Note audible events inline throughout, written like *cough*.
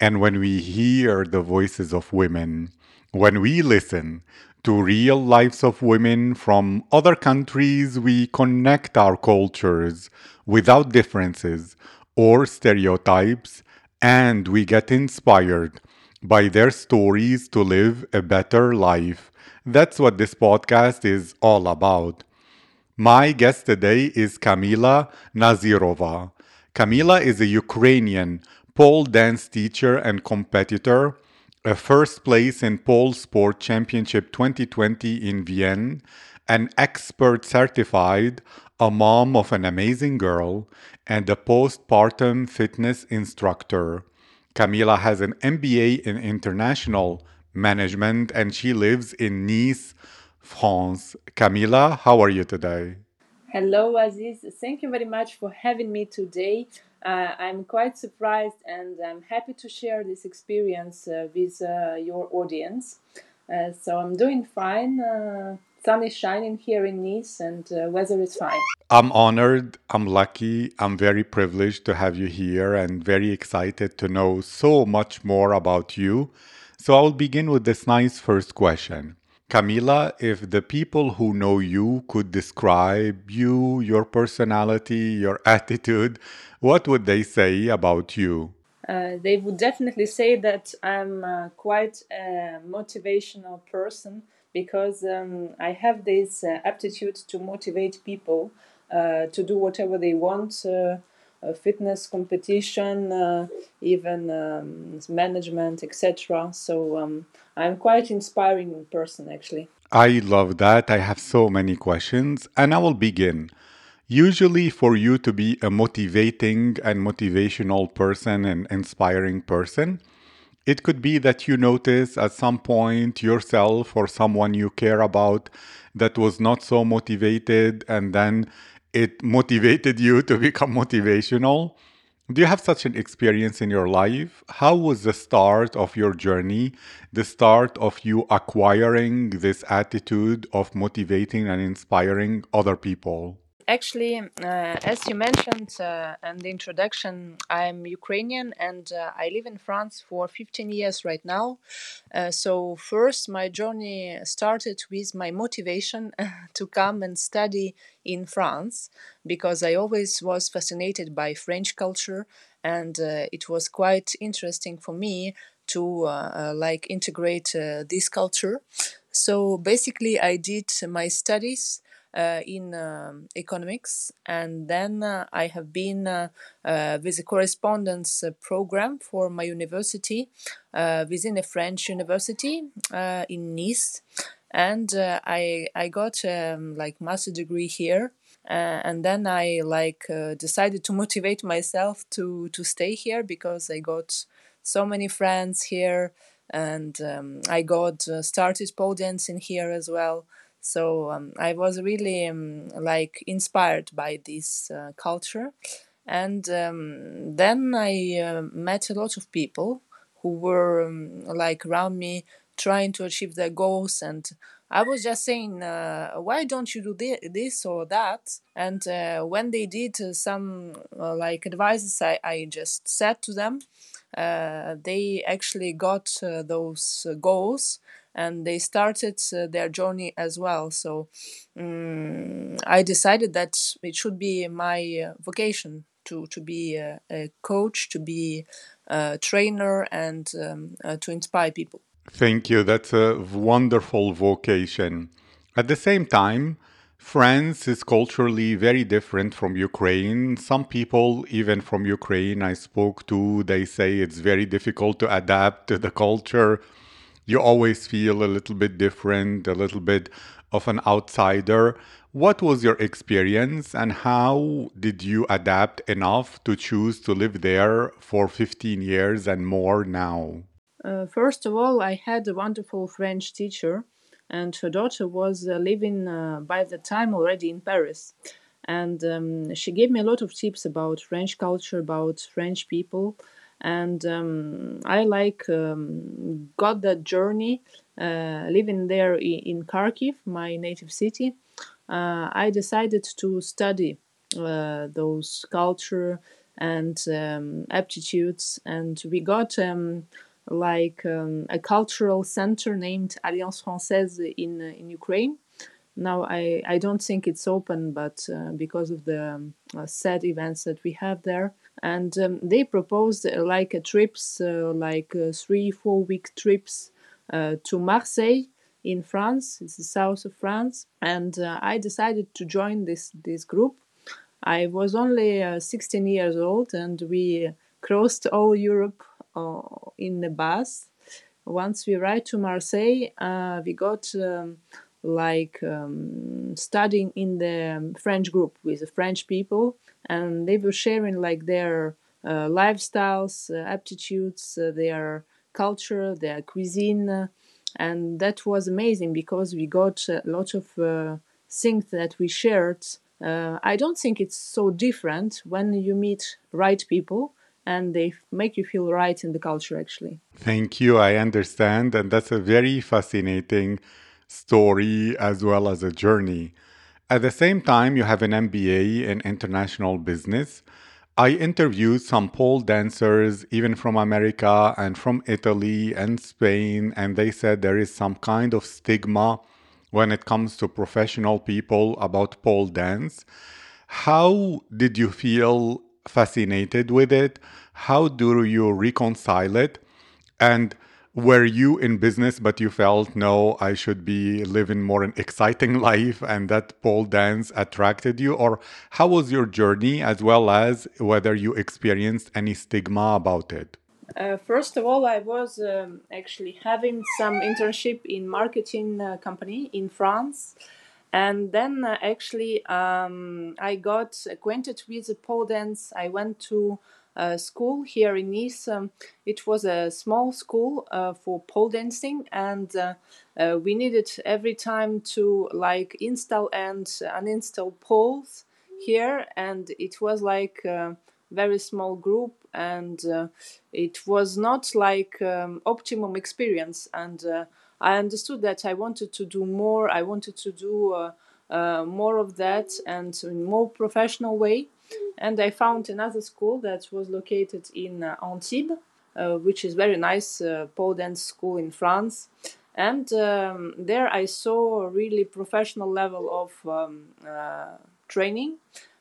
And when we hear the voices of women, when we listen to real lives of women from other countries, we connect our cultures without differences or stereotypes, and we get inspired by their stories to live a better life. That's what this podcast is all about. My guest today is Kamila Nazyrova. Kamila is a Ukrainian pole dance teacher and competitor, a first place in Pole Sport Championship 2020 in Vienna, an Xpert certified, a mom of an amazing girl, and a postpartum fitness instructor. Kamila has an MBA in international management and she lives in Nice, France. Kamila, how are you today? Hello, Aziz. Thank you very much for having me today. Uh, I'm quite surprised and I'm happy to share this experience uh, with uh, your audience. Uh, so I'm doing fine. Uh, sun is shining here in Nice and uh, weather is fine. I'm honored, I'm lucky, I'm very privileged to have you here and very excited to know so much more about you. So I'll begin with this nice first question. Kamila, if the people who know you could describe you, your personality, your *laughs* attitude, what would they say about you? Uh, they would definitely say that I'm uh, quite a motivational person because um, I have this uh, aptitude to motivate people uh, to do whatever they want uh, fitness competition, uh, even um, management, etc. So um, I'm quite inspiring person actually. I love that. I have so many questions, and I will begin. Usually, for you to be a motivating and motivational person and inspiring person, it could be that you notice at some point yourself or someone you care about that was not so motivated, and then it motivated you to become motivational. Do you have such an experience in your life? How was the start of your journey, the start of you acquiring this attitude of motivating and inspiring other people? Actually, uh, as you mentioned uh, in the introduction, I'm Ukrainian and uh, I live in France for 15 years right now. Uh, so, first, my journey started with my motivation *laughs* to come and study in France because I always was fascinated by French culture and uh, it was quite interesting for me to uh, like integrate this culture. So, basically, I did my studies in um, economics, and then uh, I have been uh, with a correspondence program for my university within a French university in Nice, and I I got um, like master degree here. Uh, and then I like uh, decided to motivate myself to to stay here because I got so many friends here, and um, I got uh, started pole dancing here as well. So um, I was really um, like inspired by this uh, culture, and um, then I uh, met a lot of people who were um, like around me trying to achieve their goals. And I was just saying, uh, why don't you do this or that? And uh, when they did uh, some uh, like advices, I, I just said to them, uh, they actually got uh, those goals and they started uh, their journey as well. So um, I decided that it should be my uh, vocation to to be a, a, coach, to be a trainer, and um, uh, to inspire people. Thank you. That's a wonderful vocation. At the same time, France is culturally very different from Ukraine. Some people, even from Ukraine, I spoke to, they say it's very difficult to adapt to the culture you always feel a little bit different, a little bit of an outsider. What was your experience and how did you adapt enough to choose to live there for 15 years and more now? Uh, first of all, I had a wonderful French teacher, and her daughter was uh, living uh, by the time already in Paris. And um, she gave me a lot of tips about French culture, about French people, and um, I like um, got that journey uh, living there in, Kharkiv, my native city. Uh, I decided to study uh, those culture and um, aptitudes, and we got um, like um, a cultural center named Alliance Française in in Ukraine. Now I, I don't think it's open, but uh, because of the um, uh, sad events that we have there, and um, they proposed uh, like a trips, uh, like uh, three four week trips uh, to Marseille in France. It's the south of France, and I decided to join this this group. I was only 16 years old, and we crossed all Europe uh, in the bus. Once we arrived to Marseille, uh, we got um, like um, studying in the French group with the French people, and they were sharing like their uh, lifestyles, uh, aptitudes, uh, their culture, their cuisine, and that was amazing because we got a lot of uh, things that we shared. I don't think it's so different when you meet right people and they make you feel right in the culture actually. Thank you. I understand. And that's a very fascinating story as well as a journey. At the same time, you have an MBA in international business. I interviewed some pole dancers, even from America and from Italy and Spain, and they said there is some kind of stigma when it comes to professional people about pole dance. How did you feel fascinated with it? How do you reconcile it? And were you in business but you felt no i should be living more an exciting *laughs* life and that pole dance attracted you? Or how was your journey as well as whether you experienced any stigma about it? Uh, first of all i was um, actually having some internship in marketing uh, company in france. And then uh, actually um, i got acquainted with the pole dance. I went to school here in nice um, it was a small school uh, for pole dancing and uh, uh, we needed every time to like install and uninstall poles here and it was like a very small group and uh, it was not like um, optimum experience and uh, I understood that I wanted to do more. I wanted to do uh, more of that and in more professional way. And I found another school that was located in uh, Antibes, uh, which is very nice uh, pole dance school in France. And um, there I saw a really professional level of um, uh, training.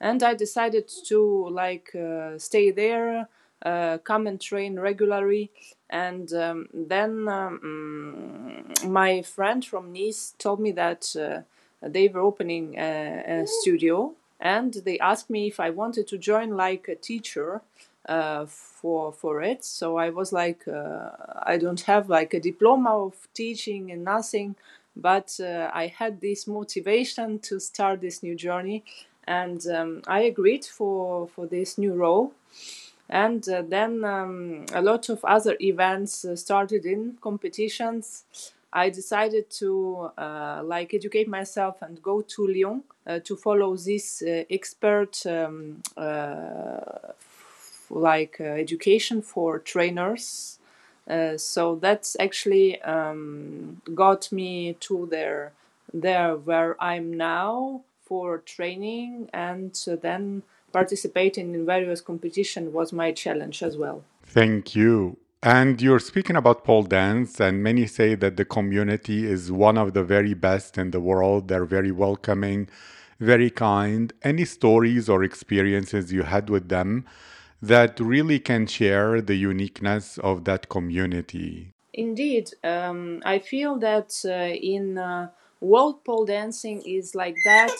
And I decided to like stay there, come and train regularly and um, then um, my friend from Nice told me that uh, they were opening a, a, studio, and they asked me if I wanted to join like a teacher uh, for for it. So I was like, uh, I don't have like a diploma of teaching and nothing, but uh, I had this motivation to start this new journey, and um, I agreed for for this new role. And uh, then um, a lot of other events uh, started in competitions i decided to uh, like educate myself and go to lyon uh, to follow this uh, Xpert um, uh, like education for trainers so that's actually um, got me to there there where i'm now for training and then participating in various competition was my challenge as well. Thank you. And you're speaking about pole dance, and many say that the community is one of the very best in the world. They're very welcoming, very kind. Any stories or experiences you had with them that really can share the uniqueness of that community? Indeed. Um, I feel that uh, in uh, world pole dancing is like that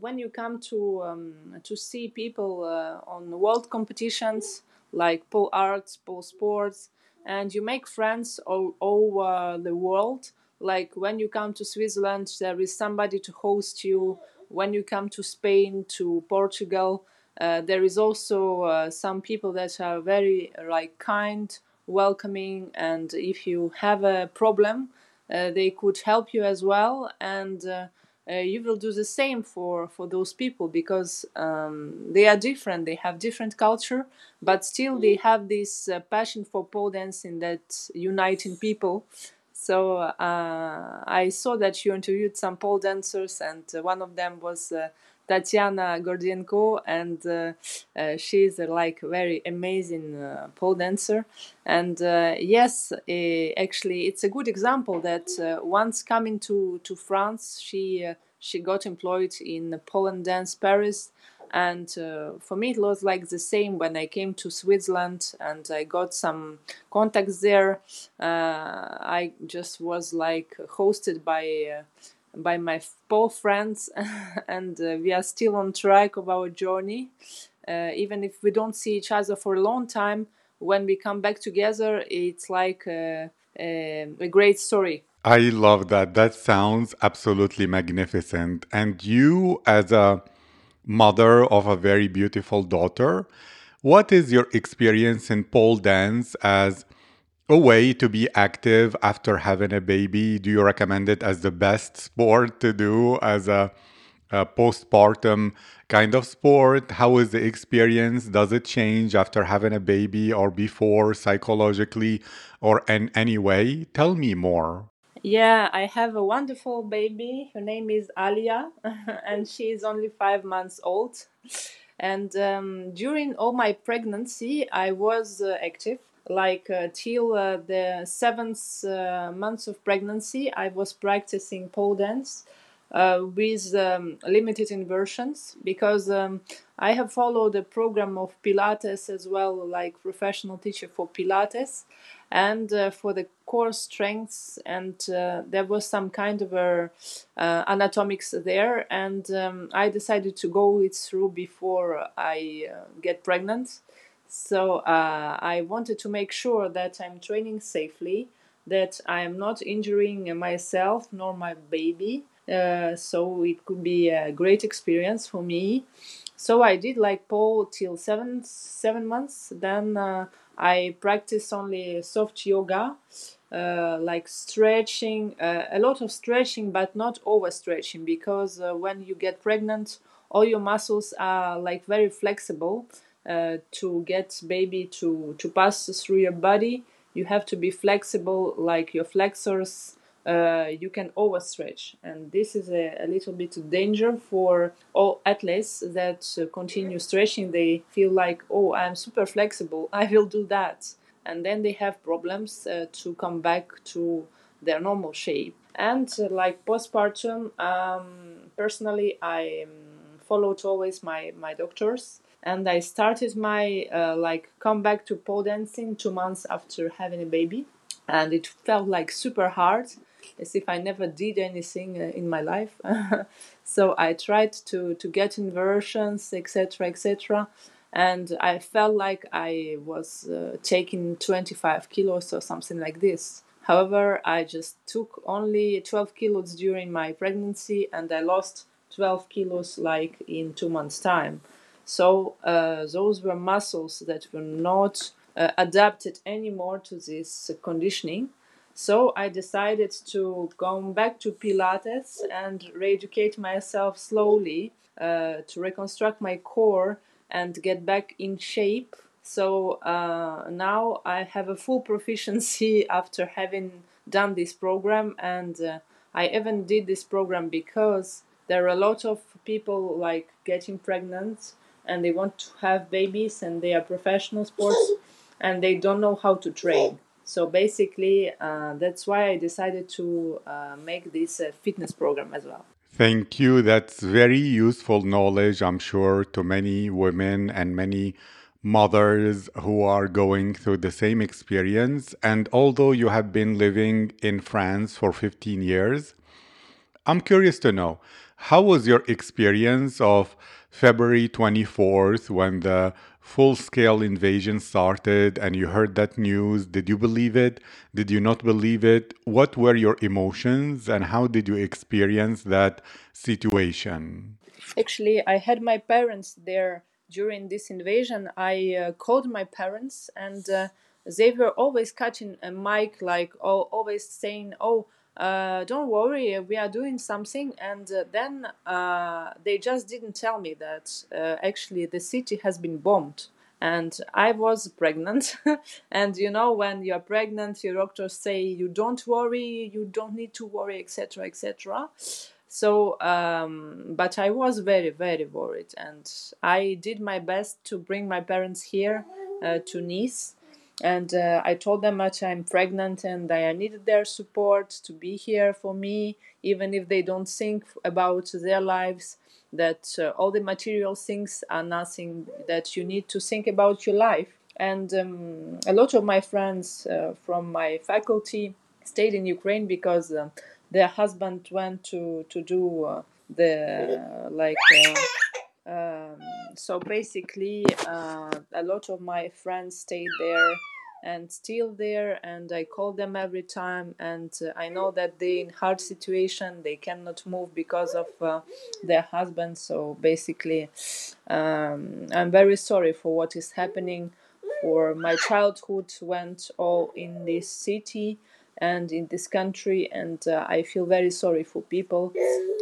when you come to um, to see people uh, on world competitions like pole arts, pole sports, and you make friends all over the world. Like when you come to Switzerland, there is somebody to host you. When you come to Spain, to Portugal, uh, there is also uh, some people that are very like kind, welcoming, and if you have a problem, uh, they could help you as well. And uh, you will do the same for for those people because um, they are different they have different culture but still they have this uh, passion for pole dancing that uniting people. So uh, i saw that you interviewed some pole dancers and uh, one of them was uh, Tatiana Gordienko, and uh, uh, she's uh, like very amazing pole dancer. And yes, actually, it's a good example that once coming to to France, she she got employed in Poland Dance Paris and uh, for me it was like the same when i came to switzerland and i got some contacts there uh, i just was like hosted by uh, by my four friends, *laughs* and uh, we are still on track of our journey. Uh, even if we don't see each other for a long time, when we come back together, it's like a, a, a great story. I love that. That sounds absolutely magnificent. And you, as a mother of a very beautiful daughter, what is your experience in pole dance as a way to be active after having a baby? Do you recommend it as the best sport to do as a, a postpartum kind of sport? How is the experience? Does it change after having a baby or before psychologically or in any way? Tell me more. Yeah, I have a wonderful baby. Her name is Alia, *laughs* and she is only five months old. And um, during all my pregnancy, I was uh, active like uh, till uh, the seventh uh, month of pregnancy, I was practicing pole dance uh, with um, limited inversions because um, I have followed a program of Pilates as well, like professional teacher for Pilates and uh, for the core strengths. And uh, there was some kind of a anatomics there, and um, I decided to go it through before I get pregnant so uh, I wanted to make sure that I'm training safely, that I am not injuring myself nor my baby. Uh, so it could be a great experience for me. So I did like pole till seven seven months. Then uh, I practiced only soft yoga, uh, like stretching, uh, a lot of stretching, but not overstretching because uh, when you get pregnant, all your muscles are like very flexible uh, to get baby to to pass through your body you have to be flexible like your flexors uh, you can overstretch. And this is a, a, little bit of danger for all athletes that uh, continue stretching. They feel like oh i'm super flexible. *laughs* I will do that. And then they have problems uh, to come back to their normal shape. And uh, like postpartum um, personally i um, followed always my my doctors and I started my uh, like comeback to pole dancing two months after having a baby, and it felt like super hard, as if I never did anything uh, in my life. *laughs* so I tried to to get inversions, etc., etc., and I felt like I was uh, taking 25 kilos or something like this. However, I just took only 12 kilos during my pregnancy, and I lost 12 kilos like in two months' time. So uh, those were muscles that were not uh, adapted anymore to this conditioning. So I decided to go back to Pilates and re-educate myself slowly uh, to reconstruct my core and get back in shape. So uh, now I have a full *laughs* proficiency after having done this program, and uh, I even did this program because there are a lot of people like getting pregnant and they want to have babies and they are professional sports *laughs* and they don't know how to train. So basically, uh, that's why I decided to uh, make this uh, fitness program as well. Thank you. That's very useful knowledge, I'm sure, to many women and many mothers who are going through the same experience. And although you have been living in France for 15 years, I'm curious to know how was your experience of February 24th when the full scale invasion started and you heard that news? Did you believe it? Did you not believe it? What were your emotions and how did you experience that situation? Actually, I had my parents there during this invasion. I uh, called my parents and uh, they were always catching a mic, like oh, always saying, "Oh, uh, don't worry, we are doing something." And uh, then uh, they just didn't tell me that uh, actually the city has been bombed. And I was pregnant, *laughs* and you know when you're pregnant, your doctors say you don't worry, you don't need to worry, etc., etc. So, um, but I was very, very worried, and I did my best to bring my parents here uh, to Nice and uh, I told them much I'm pregnant and I needed their support to be here for me, even if they don't think about their lives. That uh, all the material things are nothing. That you need to think about your life. And um, a lot of my friends uh, from my faculty stayed in Ukraine because uh, their husband went to to do uh, the like. Uh, um, so basically, uh, a lot of my friends stayed there and still there, and I call them every time. And uh, I know that they in hard situation, they cannot move because of uh, their husband. So basically, um, I'm very sorry for what is happening. For my childhood went all in this city and in this country and uh, i feel very sorry for people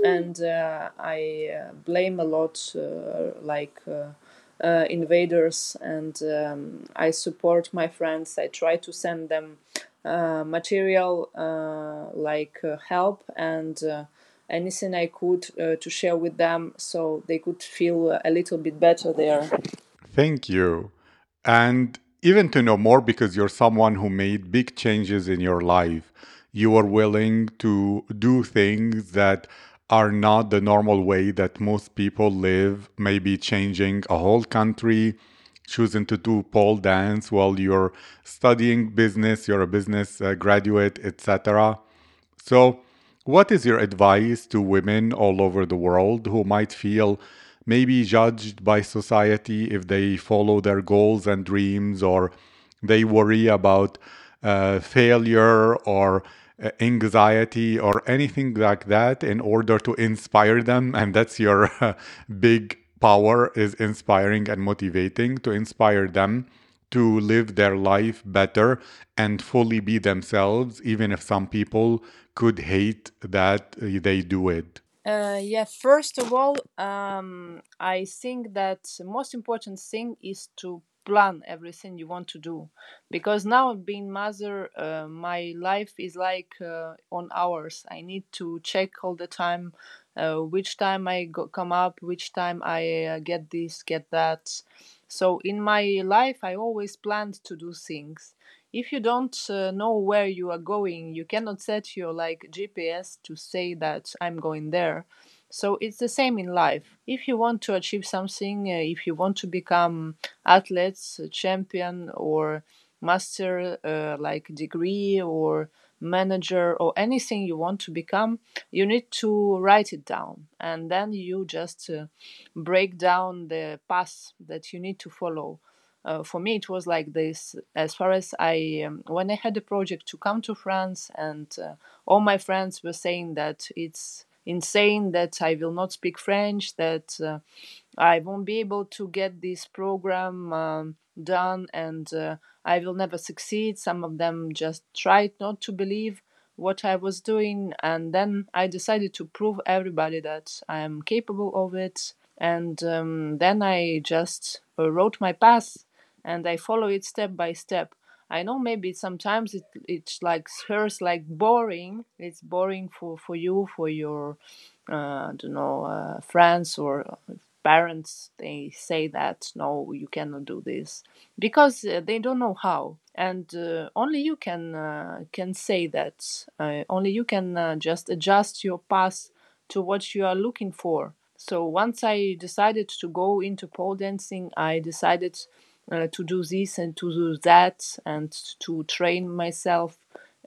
and uh, i uh, blame a lot uh, like uh, uh, invaders and um, i support my friends i try to send them material like help and anything i could to share with them so they could feel a little bit better there thank you and even to know more because you're someone who made big changes in your life. You are willing to do things that are not the normal way that most people live, maybe changing a whole country, choosing to do pole dance while you're studying business, you're a business uh, graduate, etc. So, what is your advice to women all over the world who might feel maybe judged by society if they follow their goals and dreams or they worry about uh, failure or anxiety or anything like that in order to inspire them and that's your *laughs* uh, big power is inspiring and motivating to inspire them to live their life better and fully be themselves even if some people could hate that they do it. Uh, yeah, first of all, um, I think that most important thing is to plan everything you want to do. Because now being mother uh, my life is like uh, on hours. I need to check all the time uh, which time i go, come up which time i uh, get this get that. So in my life i always planned to do things. If you don't uh, know where you are going you cannot set your like gps to say that i'm going there so it's the same in life. If you want to achieve something uh, if you want to become athletes champion or master uh, like degree or manager or anything you want to become you need to write it down. And then you just uh, break down the path that you need to follow. Uh, for me it was like this. As far as i um, when i had the project to come to france and uh, all my friends were saying that it's insane that i will not speak french that uh, i won't be able to get this program um, done and uh, i will never succeed some of them just tried not to believe what i was doing and then i decided to prove everybody that i am capable of it and um, then i just uh, wrote my path and I follow it step by step. I know maybe sometimes it it's like feels like boring. It's boring for for you for your uh, I don't know uh, friends or parents. They say that no, you cannot do this because uh, they don't know how, and uh, only you can uh, can say that. Uh, only you can just adjust your path to what you are looking for. So once I decided to go into pole dancing, I decided uh, to do this and to do that and to train myself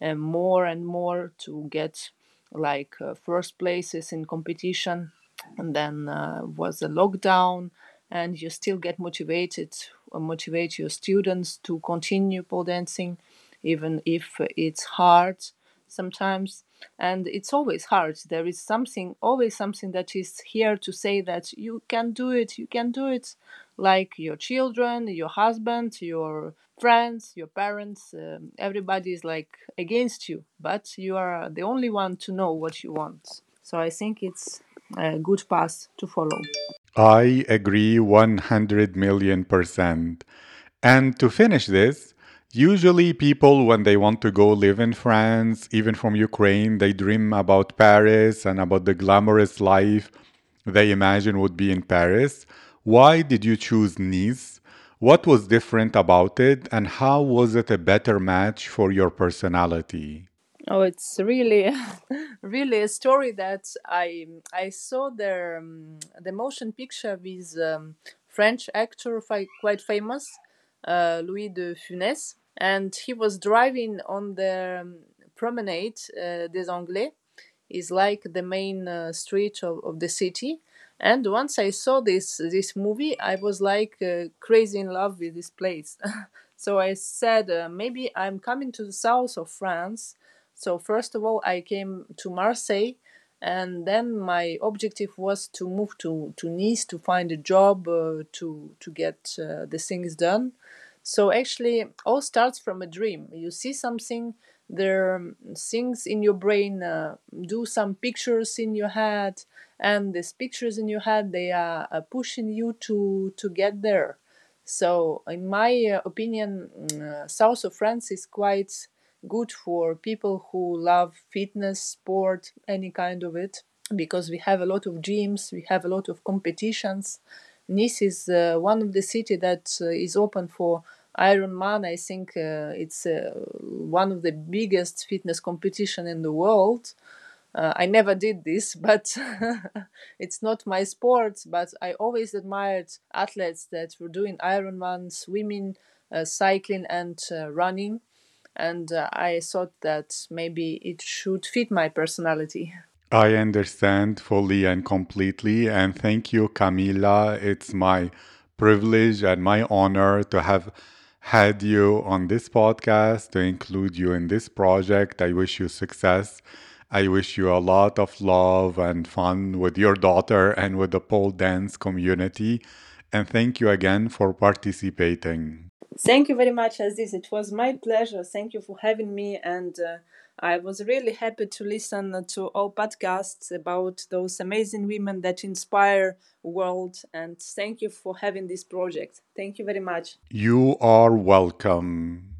uh, more and more to get like uh, first places in competition. And then uh, was a lockdown and you still get motivated uh, motivate your students to continue pole dancing even if it's hard sometimes. And it's always hard. There is something always something that is here to say that you can do it you can do it like your children your husband your friends your parents um, everybody is like against you but you are the only one to know what you want so i think it's a good path to follow I agree 100 million percent. And to finish this, usually people, when they want to go live in France, even from Ukraine, they dream about Paris and about the glamorous life they imagine would be in Paris. Why did you choose Nice? What was different about it, and how was it a better match for your personality? Oh, it's really, *laughs* really a story that I I saw the um, the motion picture with um, French actor fi- quite famous, uh, Louis de Funès, and he was driving on the um, promenade uh, des Anglais, is like the main uh, street of, of the city. And once I saw this this movie, I was like uh, crazy in love with this place. *laughs* so I said, uh, maybe I'm coming to the south of France so first of all, I came to Marseille, and then my objective was to move to, to Nice to find a job uh, to to get uh, the things done. So actually, all starts from a dream. You see something, there are things in your brain uh, do some pictures in your head, and these pictures in your head they are uh, pushing you to to get there. So, in my uh, opinion, mm, uh, south of France is quite good for people who love fitness, sport, any kind of it, because we have a lot of gyms, we have a lot of competitions. Nice is uh, one of the city that uh, is open for Ironman. I think uh, it's one of the biggest fitness competition in the world. Uh, I never did this, *laughs* but it's not my sport. But I always admired athletes that were doing Ironman, swimming, uh, cycling, and running and uh, I thought that maybe it should fit my personality. I understand fully and completely. And thank you, Kamila. It's my privilege and my honor to have had you on this podcast, to include you in this project. I wish you success. I wish you a lot of love and fun with your daughter and with the pole dance community. And thank you again for participating. Thank you very much, Aziz. It was my pleasure. Thank you for having me. And uh, I was really happy to listen to all podcasts about those amazing women that inspire world. And thank you for having this project. Thank you very much. You are welcome.